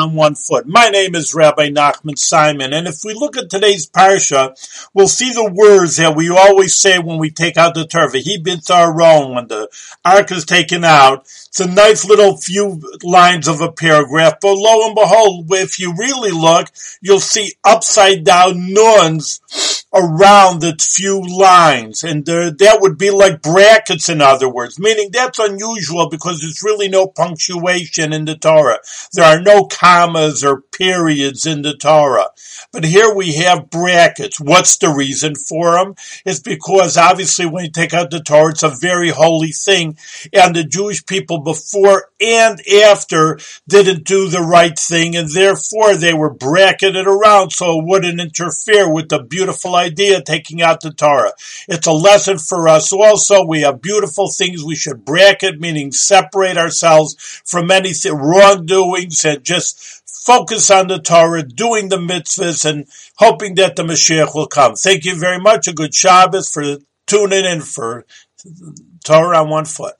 on one foot. My name is Rabbi Nachman Simon, and if we look at today's parsha, we'll see the words that we always say when we take out the Torah. He bits our own when the ark is taken out. It's a nice little few lines of a paragraph, but lo and behold, if you really look, you'll see upside down nuns around the few lines, and uh, that would be like brackets, in other words, meaning that's unusual because there's really no punctuation in the Torah. There are no commas or periods in the Torah. But here we have brackets. What's the reason for them? It's because obviously when you take out the Torah, it's a very holy thing, and the Jewish people before and after didn't do the right thing, and therefore they were bracketed around so it wouldn't interfere with the beautiful idea taking out the Torah. It's a lesson for us also. We have beautiful things we should bracket, meaning separate ourselves from any wrongdoings and just focus on the Torah, doing the mitzvahs, and hoping that the Mashiach will come. Thank you very much. A good Shabbos for tuning in for Torah on one foot.